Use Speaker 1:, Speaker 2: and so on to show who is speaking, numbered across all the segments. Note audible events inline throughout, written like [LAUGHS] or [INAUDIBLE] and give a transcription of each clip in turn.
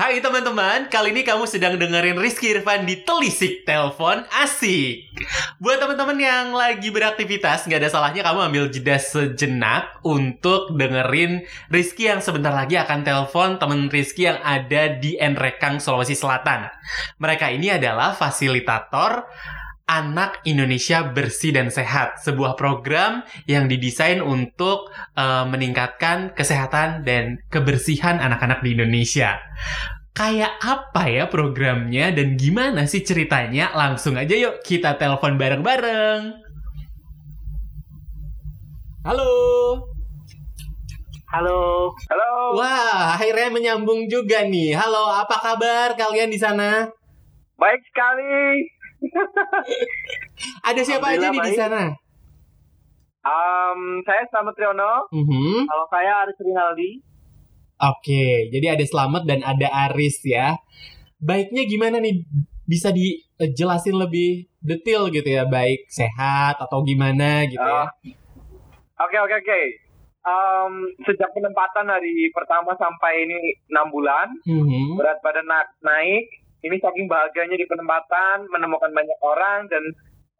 Speaker 1: Hai teman-teman, kali ini kamu sedang dengerin Rizky Irfan di Telisik Telepon Asik. Buat teman-teman yang lagi beraktivitas, nggak ada salahnya kamu ambil jeda sejenak untuk dengerin Rizky yang sebentar lagi akan telepon temen Rizky yang ada di Enrekang, Sulawesi Selatan. Mereka ini adalah fasilitator Anak Indonesia Bersih dan Sehat, sebuah program yang didesain untuk uh, meningkatkan kesehatan dan kebersihan anak-anak di Indonesia. Kayak apa ya programnya dan gimana sih ceritanya? Langsung aja yuk kita telepon bareng-bareng. Halo.
Speaker 2: Halo.
Speaker 3: Halo.
Speaker 1: Wah, akhirnya menyambung juga nih. Halo, apa kabar kalian di sana?
Speaker 3: Baik sekali. [LAUGHS]
Speaker 1: Ada siapa aja nih di sana?
Speaker 3: Um, saya Slamet Triono.
Speaker 1: Mm -hmm.
Speaker 2: Kalau saya Aris Rinaldi.
Speaker 1: Oke, jadi ada Slamet dan ada Aris ya. Baiknya gimana nih? Bisa dijelasin lebih detail gitu ya, baik sehat atau gimana gitu ya?
Speaker 3: Oke oke oke. Um, sejak penempatan hari pertama sampai ini enam bulan, mm -hmm. berat badan na naik, ini saking bahagianya di penempatan, menemukan banyak orang dan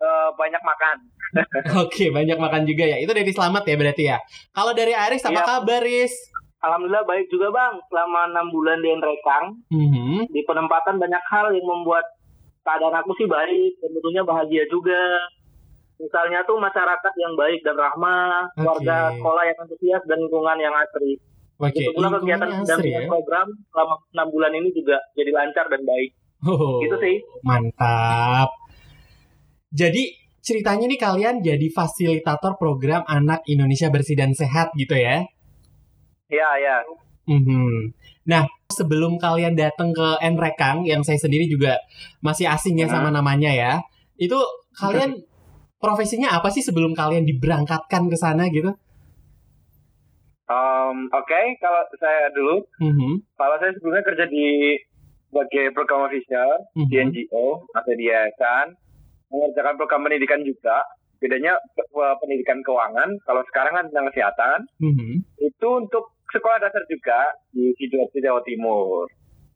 Speaker 3: uh, banyak makan. [LAUGHS]
Speaker 1: Oke, banyak makan juga ya. Itu dari Selamat ya berarti ya. Kalau dari Aris apa ya. kabar, Aris?
Speaker 2: Alhamdulillah baik juga bang. Selama enam bulan di Enrekang, mm-hmm. di penempatan banyak hal yang membuat keadaan aku sih baik dan tentunya bahagia juga. Misalnya tuh masyarakat yang baik dan ramah, okay. warga sekolah yang antusias dan lingkungan yang asri. Oke, okay. pula kegiatan dan ya? program selama enam bulan ini juga jadi lancar dan baik. Oh, gitu sih.
Speaker 1: Mantap. Jadi ceritanya nih kalian jadi fasilitator program Anak Indonesia Bersih dan Sehat gitu ya?
Speaker 3: Iya, iya.
Speaker 1: Mm-hmm. Nah, sebelum kalian datang ke Enrekang, yang saya sendiri juga masih asing ya nah. sama namanya ya, itu kalian profesinya apa sih sebelum kalian diberangkatkan ke sana gitu?
Speaker 3: Um, Oke, okay, kalau saya dulu, mm-hmm. kalau saya sebelumnya kerja di sebagai program official mm-hmm. di NGO atau di yayasan, mengerjakan program pendidikan juga. Bedanya pendidikan keuangan, kalau sekarang kan tentang kesehatan, mm-hmm. itu untuk sekolah dasar juga di Sidoarjo Jawa Timur.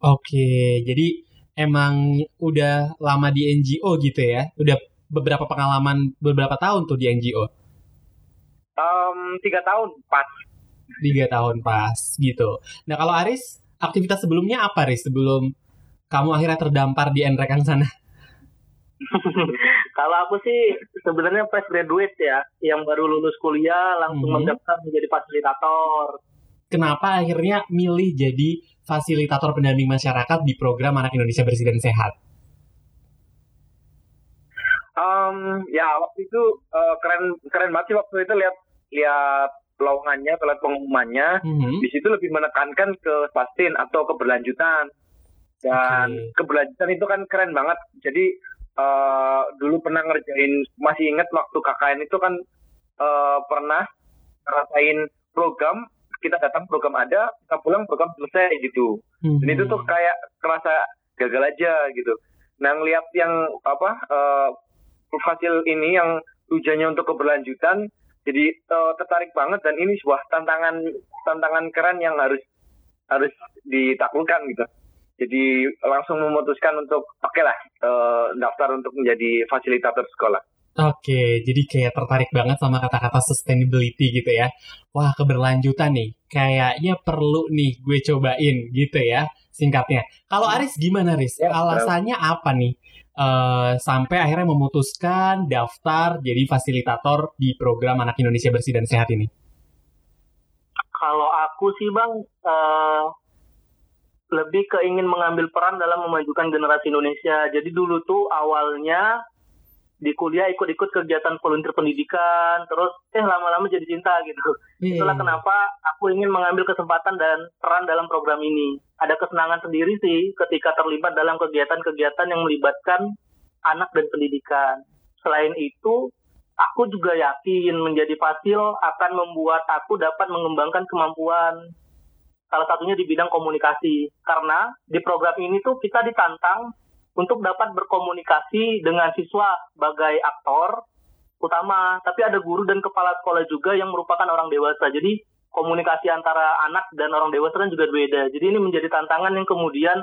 Speaker 1: Oke, jadi emang udah lama di NGO gitu ya? Udah beberapa pengalaman beberapa tahun tuh di NGO?
Speaker 3: Um, tiga tahun pas
Speaker 1: tiga tahun pas gitu. Nah kalau Aris aktivitas sebelumnya apa Aris sebelum kamu akhirnya terdampar di Enrekang sana? [LAUGHS]
Speaker 2: kalau aku sih sebenarnya fresh graduate ya, yang baru lulus kuliah langsung mm -hmm. mendaftar menjadi fasilitator.
Speaker 1: Kenapa akhirnya milih jadi fasilitator pendamping masyarakat di program Anak Indonesia Bersih dan Sehat?
Speaker 3: Um, ya waktu itu uh, keren keren banget sih waktu itu lihat lihat lowongannya atau pengumumannya mm-hmm. di situ lebih menekankan ke sustain atau keberlanjutan dan okay. keberlanjutan itu kan keren banget jadi uh, dulu pernah ngerjain masih ingat waktu KKN itu kan uh, pernah ngerasain program kita datang program ada kita pulang program selesai gitu mm-hmm. dan itu tuh kayak kerasa gagal aja gitu nah ngeliat yang apa uh, hasil ini yang tujuannya untuk keberlanjutan jadi uh, tertarik banget dan ini sebuah tantangan tantangan keren yang harus harus ditaklukkan gitu jadi langsung memutuskan untuk oke okay lah uh, daftar untuk menjadi fasilitator sekolah
Speaker 1: Oke, jadi kayak tertarik banget sama kata-kata sustainability gitu ya. Wah, keberlanjutan nih. Kayaknya perlu nih gue cobain gitu ya singkatnya. Kalau Aris gimana Aris? Ya, Alasannya apa nih? Uh, sampai akhirnya memutuskan daftar jadi fasilitator di program Anak Indonesia Bersih dan Sehat ini?
Speaker 2: Kalau aku sih bang, uh, lebih keingin mengambil peran dalam memajukan generasi Indonesia. Jadi dulu tuh awalnya di kuliah ikut-ikut kegiatan volunteer pendidikan, terus eh lama-lama jadi cinta gitu. Yeah. Itulah kenapa aku ingin mengambil kesempatan dan peran dalam program ini. Ada kesenangan sendiri sih ketika terlibat dalam kegiatan-kegiatan yang melibatkan anak dan pendidikan. Selain itu, aku juga yakin menjadi fasil akan membuat aku dapat mengembangkan kemampuan salah satunya di bidang komunikasi. Karena di program ini tuh kita ditantang untuk dapat berkomunikasi dengan siswa sebagai aktor utama, tapi ada guru dan kepala sekolah juga yang merupakan orang dewasa. Jadi komunikasi antara anak dan orang dewasa kan juga beda. Jadi ini menjadi tantangan yang kemudian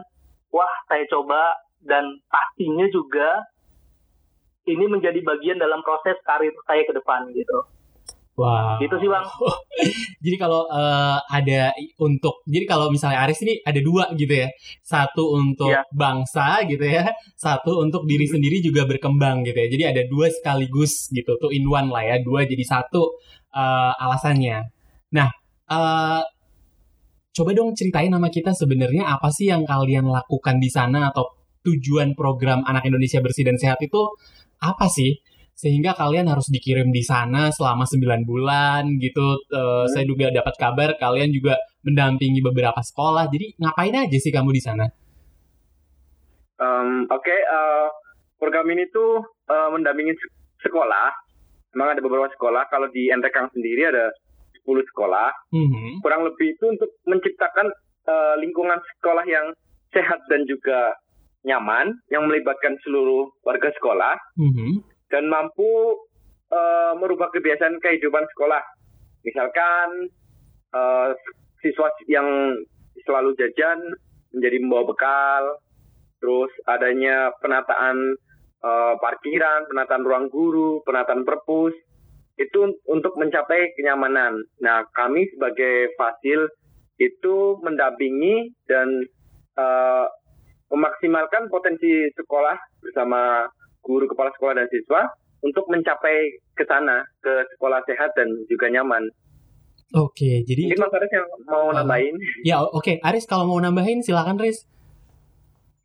Speaker 2: wah saya coba dan pastinya juga ini menjadi bagian dalam proses karir saya ke depan gitu.
Speaker 1: Wah.
Speaker 2: Wow. Gitu sih bang. [LAUGHS]
Speaker 1: jadi kalau uh, ada untuk, jadi kalau misalnya Aris ini ada dua gitu ya, satu untuk yeah. bangsa gitu ya, satu untuk diri sendiri juga berkembang gitu ya. Jadi ada dua sekaligus gitu, tuh in one lah ya, dua jadi satu uh, alasannya. Nah, uh, coba dong ceritain nama kita sebenarnya apa sih yang kalian lakukan di sana atau tujuan program Anak Indonesia Bersih dan Sehat itu apa sih? Sehingga kalian harus dikirim di sana selama 9 bulan gitu. Uh, hmm. Saya juga dapat kabar kalian juga mendampingi beberapa sekolah. Jadi ngapain aja sih kamu di sana?
Speaker 3: Um, Oke, okay, uh, eh, program ini tuh uh, mendampingi sekolah. Memang ada beberapa sekolah. Kalau di Entekang sendiri ada 10 sekolah. Mm-hmm. Kurang lebih itu untuk menciptakan uh, lingkungan sekolah yang sehat dan juga nyaman, yang melibatkan seluruh warga sekolah. Mm-hmm dan mampu uh, merubah kebiasaan kehidupan sekolah. Misalkan uh, siswa yang selalu jajan menjadi membawa bekal, terus adanya penataan uh, parkiran, penataan ruang guru, penataan perpus, itu untuk mencapai kenyamanan. Nah, kami sebagai fasil itu mendampingi dan uh, memaksimalkan potensi sekolah bersama guru kepala sekolah dan siswa untuk mencapai ke sana ke sekolah sehat dan juga nyaman.
Speaker 1: Oke, jadi
Speaker 3: mungkin Mas Aris yang mau uh, nambahin.
Speaker 1: Ya, oke, okay. Aris kalau mau nambahin silakan Aris.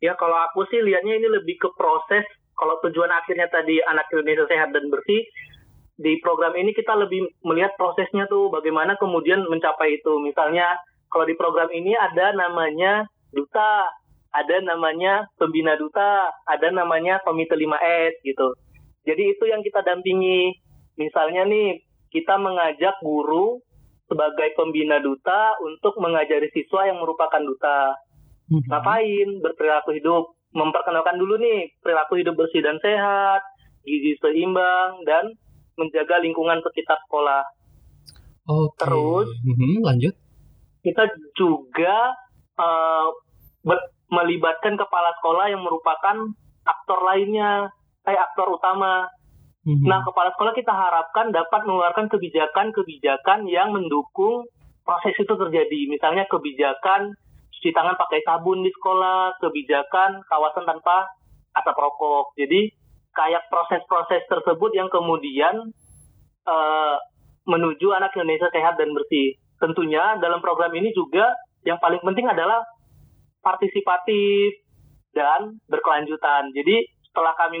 Speaker 2: Ya, kalau aku sih lihatnya ini lebih ke proses. Kalau tujuan akhirnya tadi anak Indonesia sehat dan bersih, di program ini kita lebih melihat prosesnya tuh bagaimana kemudian mencapai itu. Misalnya kalau di program ini ada namanya duta ada namanya pembina duta, ada namanya komite 5S gitu. Jadi itu yang kita dampingi. Misalnya nih, kita mengajak guru sebagai pembina duta untuk mengajari siswa yang merupakan duta. Mm-hmm. Ngapain? Berperilaku hidup. Memperkenalkan dulu nih perilaku hidup bersih dan sehat, gizi seimbang, dan menjaga lingkungan sekitar sekolah.
Speaker 1: Oke.
Speaker 2: Terus,
Speaker 1: mm-hmm, lanjut.
Speaker 2: Kita juga uh, melibatkan kepala sekolah yang merupakan aktor lainnya, kayak aktor utama. Mm-hmm. Nah, kepala sekolah kita harapkan dapat mengeluarkan kebijakan-kebijakan yang mendukung proses itu terjadi. Misalnya kebijakan cuci tangan pakai sabun di sekolah, kebijakan kawasan tanpa asap rokok. Jadi kayak proses-proses tersebut yang kemudian uh, menuju anak Indonesia sehat dan bersih. Tentunya dalam program ini juga yang paling penting adalah partisipatif dan berkelanjutan. Jadi setelah kami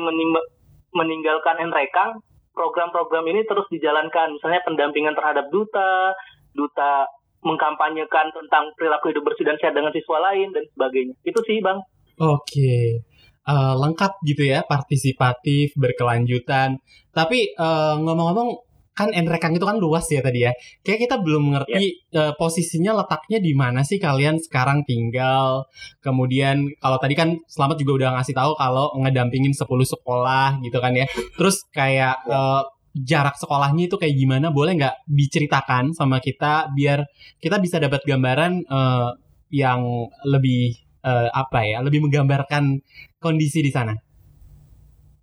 Speaker 2: meninggalkan Enrekang, program-program ini terus dijalankan. Misalnya pendampingan terhadap duta, duta mengkampanyekan tentang perilaku hidup bersih dan sehat dengan siswa lain dan sebagainya. Itu sih, Bang.
Speaker 1: Oke. Uh, lengkap gitu ya, partisipatif, berkelanjutan. Tapi uh, ngomong-ngomong kan Enrekang itu kan luas ya tadi ya. Kayak kita belum ngerti yeah. uh, posisinya letaknya di mana sih kalian sekarang tinggal. Kemudian kalau tadi kan Selamat juga udah ngasih tahu kalau ngedampingin 10 sekolah gitu kan ya. Terus kayak uh, jarak sekolahnya itu kayak gimana? Boleh nggak diceritakan sama kita biar kita bisa dapat gambaran uh, yang lebih uh, apa ya? Lebih menggambarkan kondisi di sana.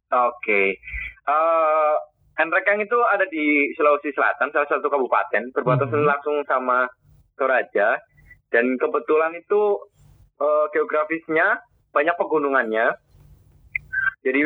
Speaker 3: Oke. Okay. Uh, Enrekang itu ada di Sulawesi Selatan, salah satu kabupaten, berbatasan hmm. langsung sama Toraja. Dan kebetulan itu uh, geografisnya banyak pegunungannya. Jadi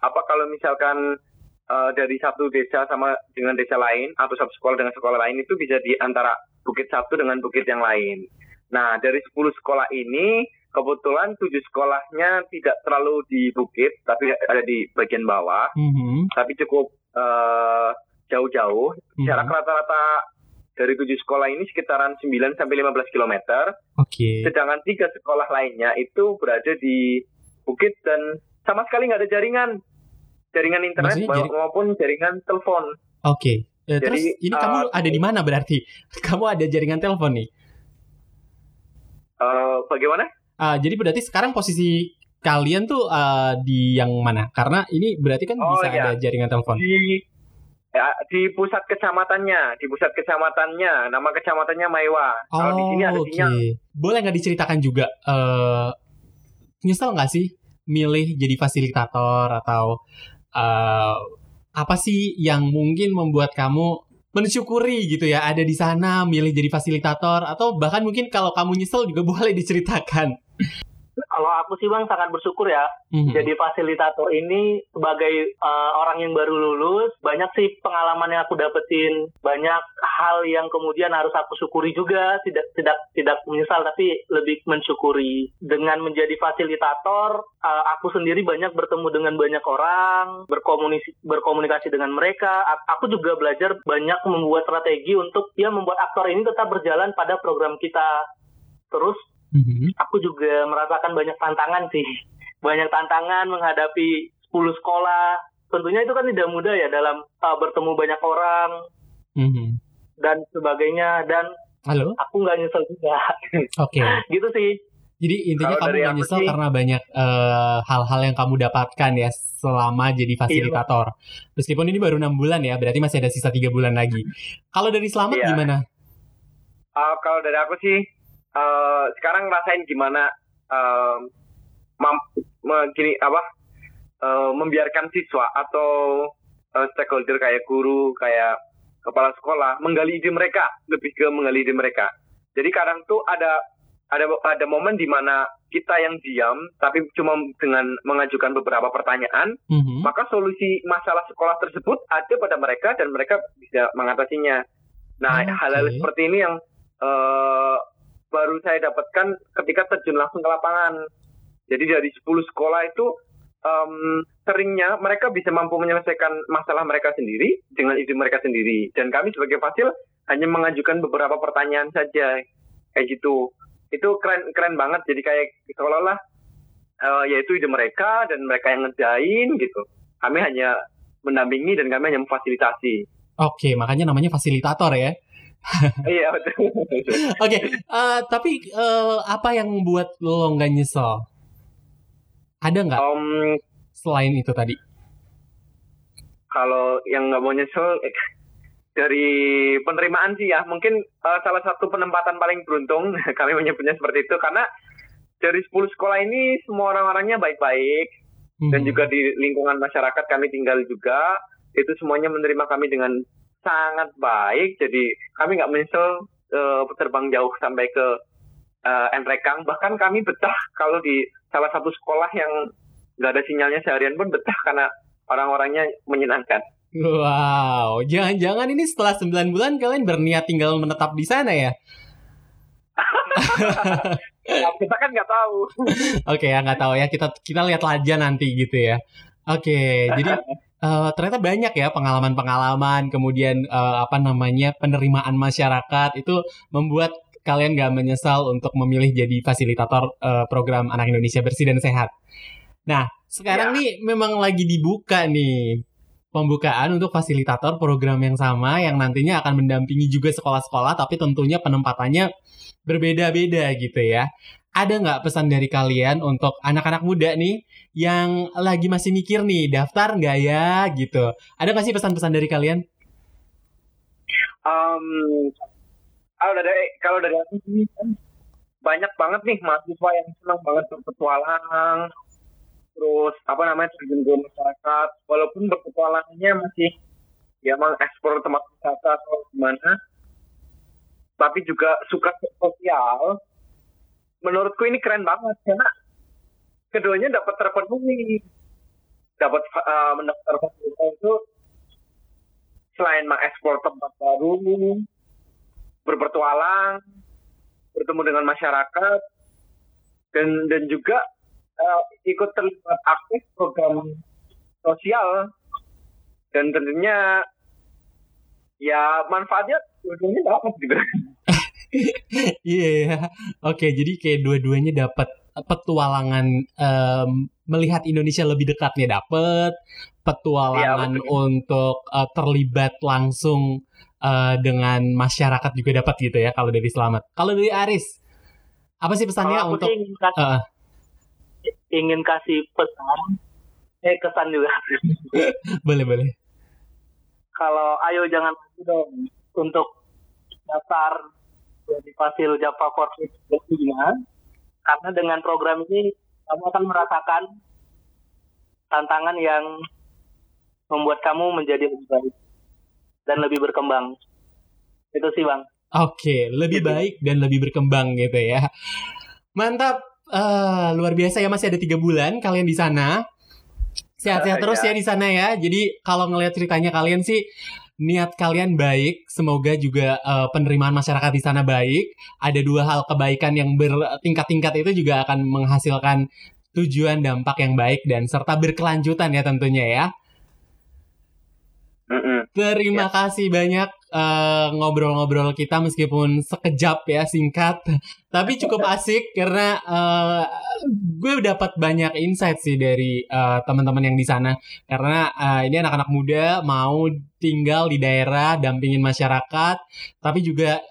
Speaker 3: apa kalau misalkan uh, dari satu desa sama dengan desa lain atau satu sekolah dengan sekolah lain itu bisa di antara bukit satu dengan bukit yang lain. Nah dari 10 sekolah ini kebetulan tujuh sekolahnya tidak terlalu di bukit tapi ada di bagian bawah mm-hmm. tapi cukup uh, jauh-jauh mm-hmm. jarak rata-rata dari tujuh sekolah ini sekitaran 9 sampai 15 km.
Speaker 1: Oke. Okay.
Speaker 3: Sedangkan tiga sekolah lainnya itu berada di bukit dan sama sekali nggak ada jaringan, jaringan internet maupun jaringan telepon.
Speaker 1: Oke. Okay. Ya, terus ini uh, kamu ada di mana berarti? [LAUGHS] Kamu ada jaringan telepon nih?
Speaker 3: Uh, bagaimana?
Speaker 1: Uh, jadi berarti sekarang posisi kalian tuh uh, di yang mana? Karena ini berarti kan oh, bisa iya. ada jaringan telepon.
Speaker 3: Di Ya, di pusat kecamatannya, di pusat kecamatannya, nama kecamatannya Maiwa.
Speaker 1: Oh, Kalau di sini ada okay. sinyal. Boleh nggak diceritakan juga, uh, nyesel nggak sih milih jadi fasilitator atau uh, apa sih yang mungkin membuat kamu mensyukuri gitu ya ada di sana milih jadi fasilitator atau bahkan mungkin kalau kamu nyesel juga [LAUGHS] boleh diceritakan
Speaker 2: kalau aku sih bang sangat bersyukur ya. Mm-hmm. jadi fasilitator ini sebagai uh, orang yang baru lulus banyak sih pengalaman yang aku dapetin. Banyak hal yang kemudian harus aku syukuri juga. Tidak tidak tidak menyesal tapi lebih mensyukuri. Dengan menjadi fasilitator uh, aku sendiri banyak bertemu dengan banyak orang berkomunikasi berkomunikasi dengan mereka. Aku juga belajar banyak membuat strategi untuk ya membuat aktor ini tetap berjalan pada program kita. Terus Mm-hmm. Aku juga merasakan banyak tantangan sih. Banyak tantangan menghadapi 10 sekolah. Tentunya itu kan tidak mudah ya dalam uh, bertemu banyak orang mm-hmm. dan sebagainya. Dan
Speaker 1: Halo?
Speaker 2: aku nggak nyesel juga. [LAUGHS]
Speaker 1: Oke. Okay.
Speaker 2: gitu sih.
Speaker 1: Jadi intinya Kalau kamu nggak nyesel sih, karena banyak uh, hal-hal yang kamu dapatkan ya selama jadi iya. fasilitator. Iya. Meskipun ini baru enam bulan ya, berarti masih ada sisa tiga bulan lagi. Kalau dari selamat iya. gimana?
Speaker 3: Uh, kalau dari aku sih uh, sekarang rasain gimana uh, gini apa uh, membiarkan siswa atau uh, stakeholder kayak guru kayak kepala sekolah menggali ide mereka lebih ke menggali ide mereka jadi kadang tuh ada ada ada momen di mana kita yang diam tapi cuma dengan mengajukan beberapa pertanyaan mm-hmm. maka solusi masalah sekolah tersebut ada pada mereka dan mereka bisa mengatasinya nah okay. hal-hal seperti ini yang uh, baru saya dapatkan ketika terjun langsung ke lapangan. Jadi dari 10 sekolah itu um, seringnya mereka bisa mampu menyelesaikan masalah mereka sendiri dengan ide mereka sendiri. Dan kami sebagai fasil hanya mengajukan beberapa pertanyaan saja kayak gitu. Itu keren keren banget. Jadi kayak seolah-olah uh, yaitu ide mereka dan mereka yang ngerjain gitu. Kami hanya mendampingi dan kami hanya memfasilitasi.
Speaker 1: Oke, makanya namanya fasilitator ya.
Speaker 3: Iya betul. [LAUGHS]
Speaker 1: Oke, eh, tapi uh, apa yang membuat lo nggak nyesel? Ada nggak? Um, selain itu tadi?
Speaker 3: Kalau yang nggak mau nyesel eh, dari penerimaan sih ya, mungkin uh, salah satu penempatan paling beruntung [LAUGHS] kami menyebutnya seperti itu karena dari 10 sekolah ini semua orang-orangnya baik-baik hmm. dan juga di lingkungan masyarakat kami tinggal juga itu semuanya menerima kami dengan sangat baik. Jadi kami nggak menyesal uh, terbang jauh sampai ke uh, Enrekang. Bahkan kami betah kalau di salah satu sekolah yang nggak ada sinyalnya seharian pun betah karena orang-orangnya menyenangkan.
Speaker 1: Wow, jangan-jangan ini setelah 9 bulan kalian berniat tinggal menetap di sana ya?
Speaker 3: kita kan nggak tahu. [LAUGHS]
Speaker 1: Oke okay, ya nggak tahu ya kita kita lihat aja nanti gitu ya. Oke, okay, jadi [LAUGHS] uh, ternyata banyak ya pengalaman-pengalaman kemudian uh, apa namanya penerimaan masyarakat itu membuat kalian gak menyesal untuk memilih jadi fasilitator uh, program anak Indonesia bersih dan sehat. Nah sekarang ya. nih memang lagi dibuka nih pembukaan untuk fasilitator program yang sama yang nantinya akan mendampingi juga sekolah-sekolah tapi tentunya penempatannya berbeda-beda gitu ya ada nggak pesan dari kalian untuk anak-anak muda nih yang lagi masih mikir nih daftar nggak ya gitu? Ada nggak sih pesan-pesan dari kalian?
Speaker 3: Um, kalau dari kalau dari banyak banget nih mahasiswa yang senang banget berpetualang, terus apa namanya terjun ke masyarakat, walaupun berpetualangannya masih ya mengekspor tempat wisata atau gimana, tapi juga suka sosial menurutku ini keren banget karena keduanya dapat terpenuhi. Dapat uh, mendaftar itu selain mengekspor tempat baru berpetualang bertemu dengan masyarakat dan dan juga uh, ikut terlibat aktif program sosial. Dan tentunya ya manfaatnya dua-duanya dapat gitu [LAUGHS]
Speaker 1: Iya, yeah, oke. Jadi kayak dua-duanya dapat petualangan um, melihat Indonesia lebih dekatnya dapat, petualangan yeah, untuk uh, terlibat langsung uh, dengan masyarakat juga dapat gitu ya kalau dari Selamat. Kalau dari Aris, apa sih pesannya
Speaker 2: kalau
Speaker 1: untuk
Speaker 2: ingin kasih, uh, ingin kasih pesan eh kesan juga. [LAUGHS]
Speaker 1: boleh boleh
Speaker 2: kalau ayo jangan dong untuk daftar di Fasil Java Force karena dengan program ini kamu akan merasakan tantangan yang membuat kamu menjadi lebih baik dan lebih berkembang. Itu sih bang.
Speaker 1: Oke, lebih gitu. baik dan lebih berkembang gitu ya. Mantap, uh, luar biasa ya masih ada tiga bulan kalian di sana. Sehat-sehat uh, terus ya. ya di sana ya. Jadi kalau ngelihat ceritanya kalian sih niat kalian baik, semoga juga uh, penerimaan masyarakat di sana baik. Ada dua hal kebaikan yang bertingkat-tingkat itu juga akan menghasilkan tujuan dampak yang baik dan serta berkelanjutan ya tentunya ya. Terima ya. kasih banyak eh, ngobrol-ngobrol kita meskipun sekejap ya singkat [LAUGHS] tapi cukup asik karena uh, gue dapat banyak insight sih dari uh, teman-teman yang di sana. Karena uh, ini anak-anak muda mau tinggal di daerah dampingin masyarakat tapi juga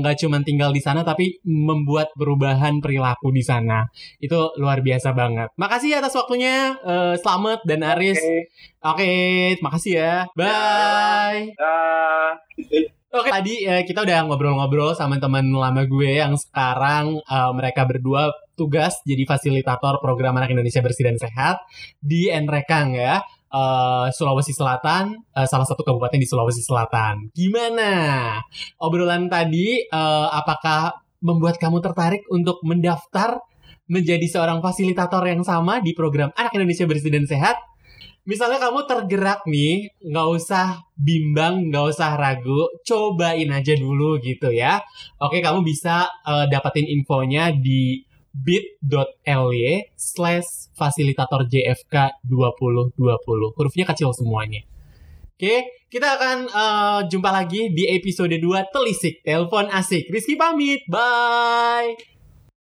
Speaker 1: nggak uh, cuma tinggal di sana tapi membuat perubahan perilaku di sana itu luar biasa banget makasih atas waktunya uh, selamat dan Aris oke okay. okay, makasih ya bye uh. Oke, tadi uh, kita udah ngobrol-ngobrol sama teman lama gue yang sekarang uh, mereka berdua tugas jadi fasilitator program anak Indonesia bersih dan sehat di Enrekang ya. Uh, Sulawesi Selatan, uh, salah satu kabupaten di Sulawesi Selatan. Gimana? Obrolan tadi, uh, apakah membuat kamu tertarik untuk mendaftar menjadi seorang fasilitator yang sama di program Anak Indonesia Bersih dan Sehat? misalnya kamu tergerak nih, nggak usah bimbang, nggak usah ragu, cobain aja dulu gitu ya. Oke, kamu bisa uh, dapetin infonya di bit.ly slash fasilitator JFK 2020. Hurufnya kecil semuanya. Oke, kita akan uh, jumpa lagi di episode 2 Telisik Telepon Asik. Rizky pamit, bye!